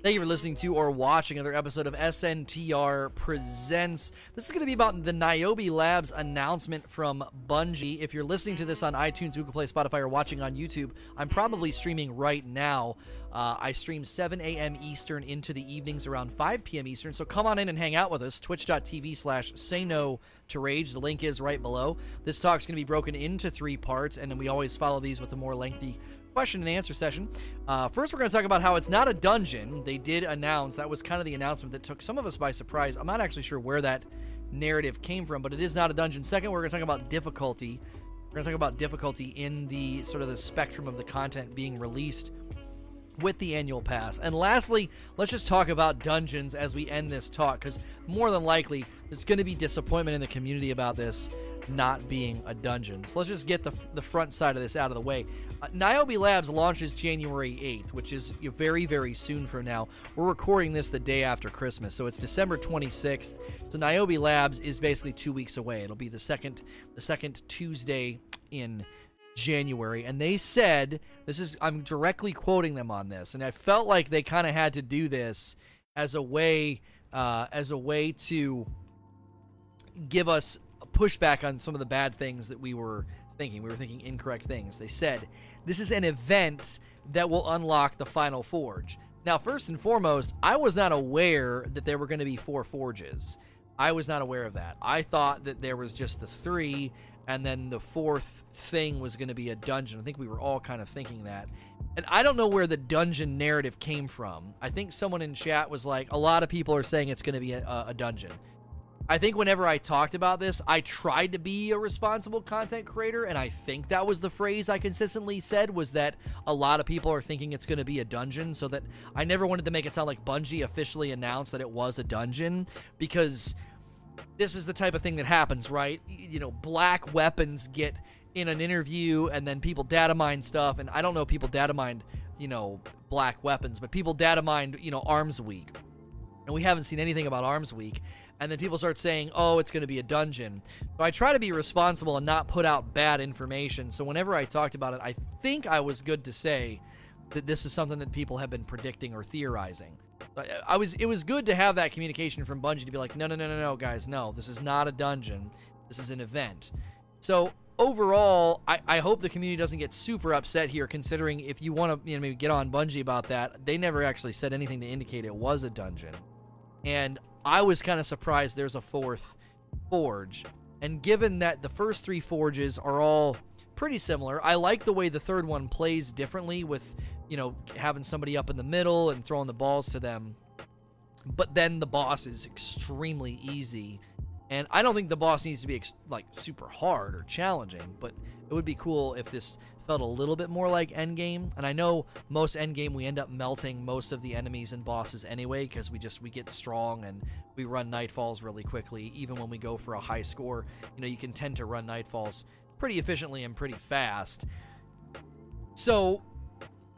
Thank you for listening to or watching another episode of SNTR Presents. This is going to be about the Niobe Labs announcement from Bungie. If you're listening to this on iTunes, Google Play, Spotify, or watching on YouTube, I'm probably streaming right now. Uh, I stream 7 a.m. Eastern into the evenings around 5 p.m. Eastern, so come on in and hang out with us. Twitch.tv slash say no to rage. The link is right below. This talk's going to be broken into three parts, and then we always follow these with a more lengthy question and answer session. Uh, first, we're going to talk about how it's not a dungeon. They did announce that was kind of the announcement that took some of us by surprise. I'm not actually sure where that narrative came from, but it is not a dungeon. Second, we're going to talk about difficulty. We're going to talk about difficulty in the sort of the spectrum of the content being released with the annual pass. And lastly, let's just talk about dungeons as we end this talk, because more than likely, there's going to be disappointment in the community about this not being a dungeon. So let's just get the, the front side of this out of the way. Uh, Niobe Labs launches January 8th, which is very, very soon from now. We're recording this the day after Christmas, so it's December 26th. So Niobe Labs is basically two weeks away. It'll be the second, the second Tuesday in January, and they said this is. I'm directly quoting them on this, and I felt like they kind of had to do this as a way, uh, as a way to give us pushback on some of the bad things that we were thinking. We were thinking incorrect things. They said this is an event that will unlock the final forge. Now, first and foremost, I was not aware that there were going to be four forges. I was not aware of that. I thought that there was just the three, and then the fourth thing was going to be a dungeon. I think we were all kind of thinking that. And I don't know where the dungeon narrative came from. I think someone in chat was like, a lot of people are saying it's going to be a, a dungeon. I think whenever I talked about this, I tried to be a responsible content creator, and I think that was the phrase I consistently said was that a lot of people are thinking it's going to be a dungeon, so that I never wanted to make it sound like Bungie officially announced that it was a dungeon because this is the type of thing that happens, right? You know, black weapons get in an interview, and then people data mine stuff, and I don't know people data mined, you know, black weapons, but people data mined, you know, Arms Week. And we haven't seen anything about Arms Week and then people start saying, "Oh, it's going to be a dungeon." So I try to be responsible and not put out bad information. So whenever I talked about it, I think I was good to say that this is something that people have been predicting or theorizing. I was it was good to have that communication from Bungie to be like, "No, no, no, no, no, guys, no. This is not a dungeon. This is an event." So overall, I, I hope the community doesn't get super upset here, considering if you want to you know, maybe get on Bungie about that, they never actually said anything to indicate it was a dungeon. And I was kind of surprised there's a fourth forge. And given that the first three forges are all pretty similar, I like the way the third one plays differently with, you know, having somebody up in the middle and throwing the balls to them. But then the boss is extremely easy. And I don't think the boss needs to be like super hard or challenging, but it would be cool if this felt a little bit more like Endgame. And I know most Endgame we end up melting most of the enemies and bosses anyway because we just we get strong and we run Nightfalls really quickly. Even when we go for a high score, you know you can tend to run Nightfalls pretty efficiently and pretty fast. So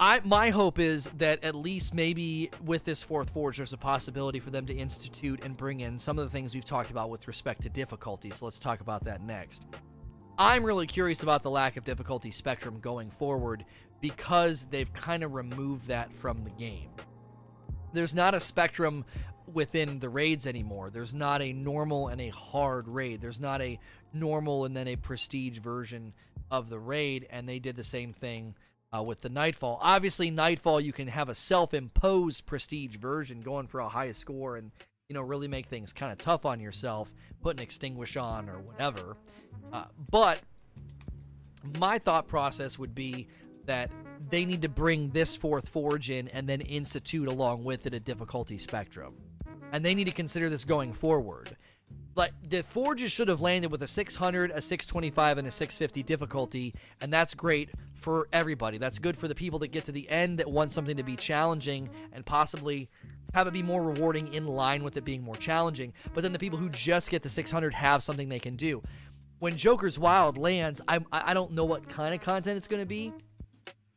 I my hope is that at least maybe with this fourth forge, there's a possibility for them to institute and bring in some of the things we've talked about with respect to difficulty. So let's talk about that next. I'm really curious about the lack of difficulty spectrum going forward because they've kind of removed that from the game. There's not a spectrum within the raids anymore. There's not a normal and a hard raid. There's not a normal and then a prestige version of the raid, and they did the same thing uh, with the Nightfall. Obviously, Nightfall, you can have a self imposed prestige version going for a high score and, you know, really make things kind of tough on yourself, put an extinguish on or whatever. Uh, but my thought process would be that they need to bring this fourth forge in and then institute along with it a difficulty spectrum. And they need to consider this going forward. Like the forges should have landed with a 600, a 625, and a 650 difficulty, and that's great for everybody. That's good for the people that get to the end that want something to be challenging and possibly have it be more rewarding in line with it being more challenging. But then the people who just get to 600 have something they can do when Joker's Wild lands, I I don't know what kind of content it's going to be,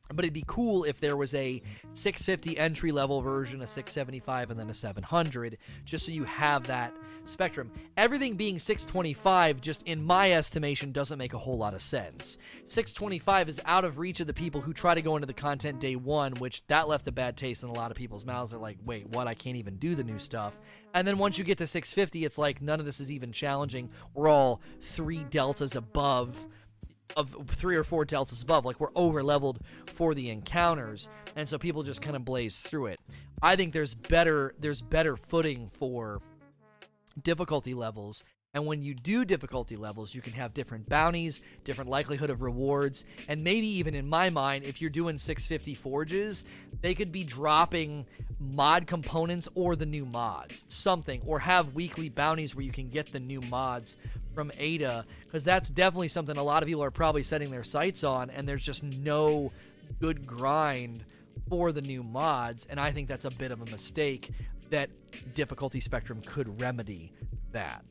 but it'd be cool if there was a 650 entry level version, a 675, and then a 700, just so you have that spectrum. Everything being 625, just in my estimation, doesn't make a whole lot of sense. 625 is out of reach of the people who try to go into the content day one, which that left a bad taste in a lot of people's mouths. They're like, wait, what? I can't even do the new stuff. And then once you get to 650, it's like none of this is even challenging. We're all three deltas above of three or four deltas above. Like we're over leveled for the encounters, and so people just kind of blaze through it. I think there's better there's better footing for difficulty levels. And when you do difficulty levels, you can have different bounties, different likelihood of rewards, and maybe even in my mind, if you're doing 650 forges, they could be dropping mod components or the new mods, something, or have weekly bounties where you can get the new mods from Ada because that's definitely something a lot of people are probably setting their sights on, and there's just no good grind for the new mods, and I think that's a bit of a mistake that difficulty spectrum could remedy that.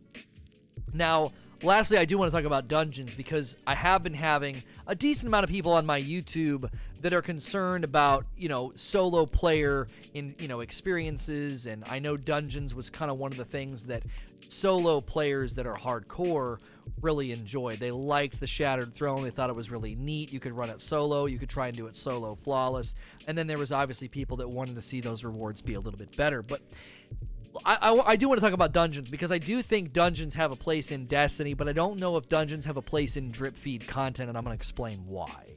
Now, lastly, I do want to talk about dungeons because I have been having a decent amount of people on my YouTube that are concerned about, you know, solo player in, you know, experiences and I know dungeons was kind of one of the things that solo players that are hardcore really enjoyed. They liked the Shattered Throne. They thought it was really neat. You could run it solo. You could try and do it solo flawless. And then there was obviously people that wanted to see those rewards be a little bit better. But I, I, I, do want to talk about dungeons because I do think dungeons have a place in Destiny, but I don't know if dungeons have a place in drip feed content, and I'm going to explain why.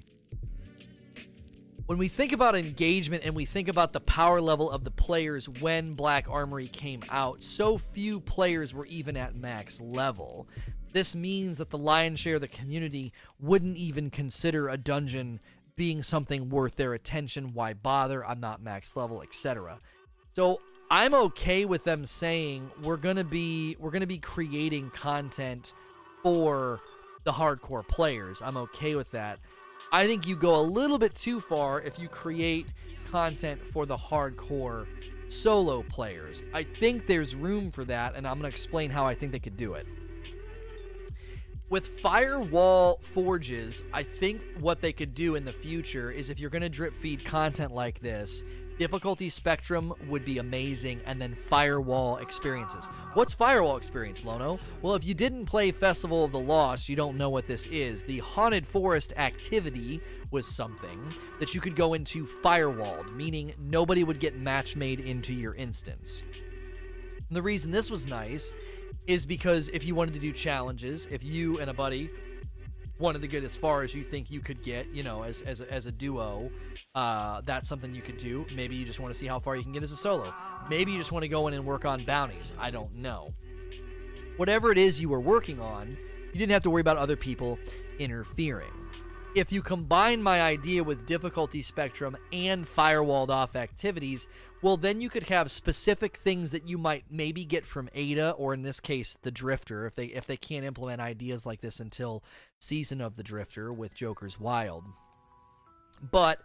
When we think about engagement and we think about the power level of the players when Black Armory came out, so few players were even at max level. This means that the lion's share of the community wouldn't even consider a dungeon being something worth their attention. Why bother? I'm not max level, etc. So I'm okay with them saying we're gonna be we're gonna be creating content for the hardcore players. I'm okay with that. I think you go a little bit too far if you create content for the hardcore solo players. I think there's room for that, and I'm gonna explain how I think they could do it. With firewall forges, I think what they could do in the future is if you're to drip feed content like this, difficulty spectrum would be amazing and then firewall experiences. What's firewall experience lono? Well if you didn't play festival of the lost you don't know what this is. The haunted forest activity was something that you could go into firewalled meaning nobody would get match made into your instance. And the reason this was nice is because if you wanted to do challenges if you and a buddy wanted to get as far as you think you could get, you know, as as a, as a duo, uh, that's something you could do. Maybe you just want to see how far you can get as a solo. Maybe you just want to go in and work on bounties. I don't know. Whatever it is you were working on, you didn't have to worry about other people interfering. If you combine my idea with difficulty spectrum and firewalled off activities, well, then you could have specific things that you might maybe get from Ada, or in this case, the Drifter, if they if they can't implement ideas like this until season of the Drifter with Joker's Wild. But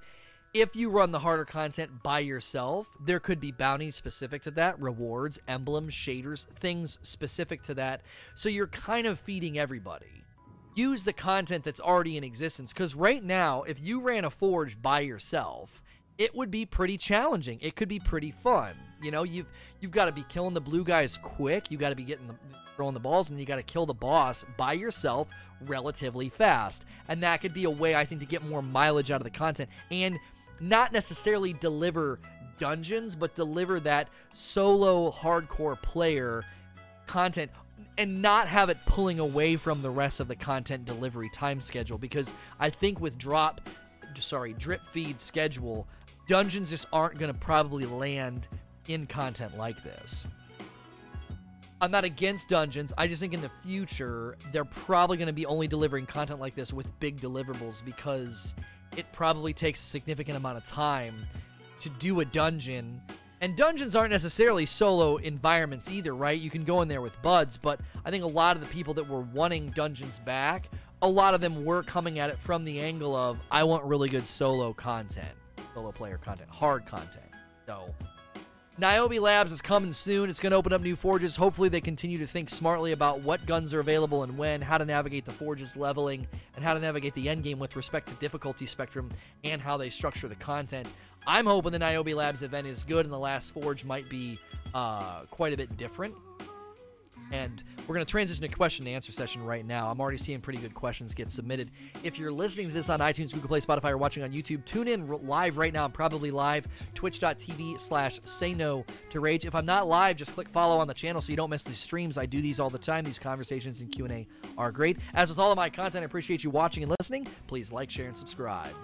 if you run the harder content by yourself, there could be bounties specific to that, rewards, emblems, shaders, things specific to that. So you're kind of feeding everybody use the content that's already in existence. Because right now, if you ran a forge by yourself, it would be pretty challenging. It could be pretty fun. You know, you've you've got to be killing the blue guys quick. You got to be getting the throwing the balls, and you got to kill the boss by yourself relatively fast. And that could be a way I think to get more mileage out of the content and not necessarily deliver dungeons, but deliver that solo hardcore player content and not have it pulling away from the rest of the content delivery time schedule because I think with drop sorry, drip feed schedule, dungeons just aren't going to probably land in content like this. I'm not against dungeons. I just think in the future they're probably going to be only delivering content like this with big deliverables because it probably takes a significant amount of time to do a dungeon and dungeons aren't necessarily solo environments either, right? You can go in there with buds, but I think a lot of the people that were wanting dungeons back, a lot of them were coming at it from the angle of I want really good solo content, solo player content, hard content. So Niobe Labs is coming soon. It's going to open up new forges. Hopefully, they continue to think smartly about what guns are available and when, how to navigate the forges leveling, and how to navigate the endgame with respect to difficulty spectrum and how they structure the content. I'm hoping the Niobe Labs event is good, and the last forge might be uh, quite a bit different. And we're going to transition to question and answer session right now. I'm already seeing pretty good questions get submitted. If you're listening to this on iTunes, Google Play, Spotify, or watching on YouTube, tune in live right now. I'm probably live, twitch.tv slash say no to rage. If I'm not live, just click follow on the channel so you don't miss the streams. I do these all the time. These conversations and Q&A are great. As with all of my content, I appreciate you watching and listening. Please like, share, and subscribe.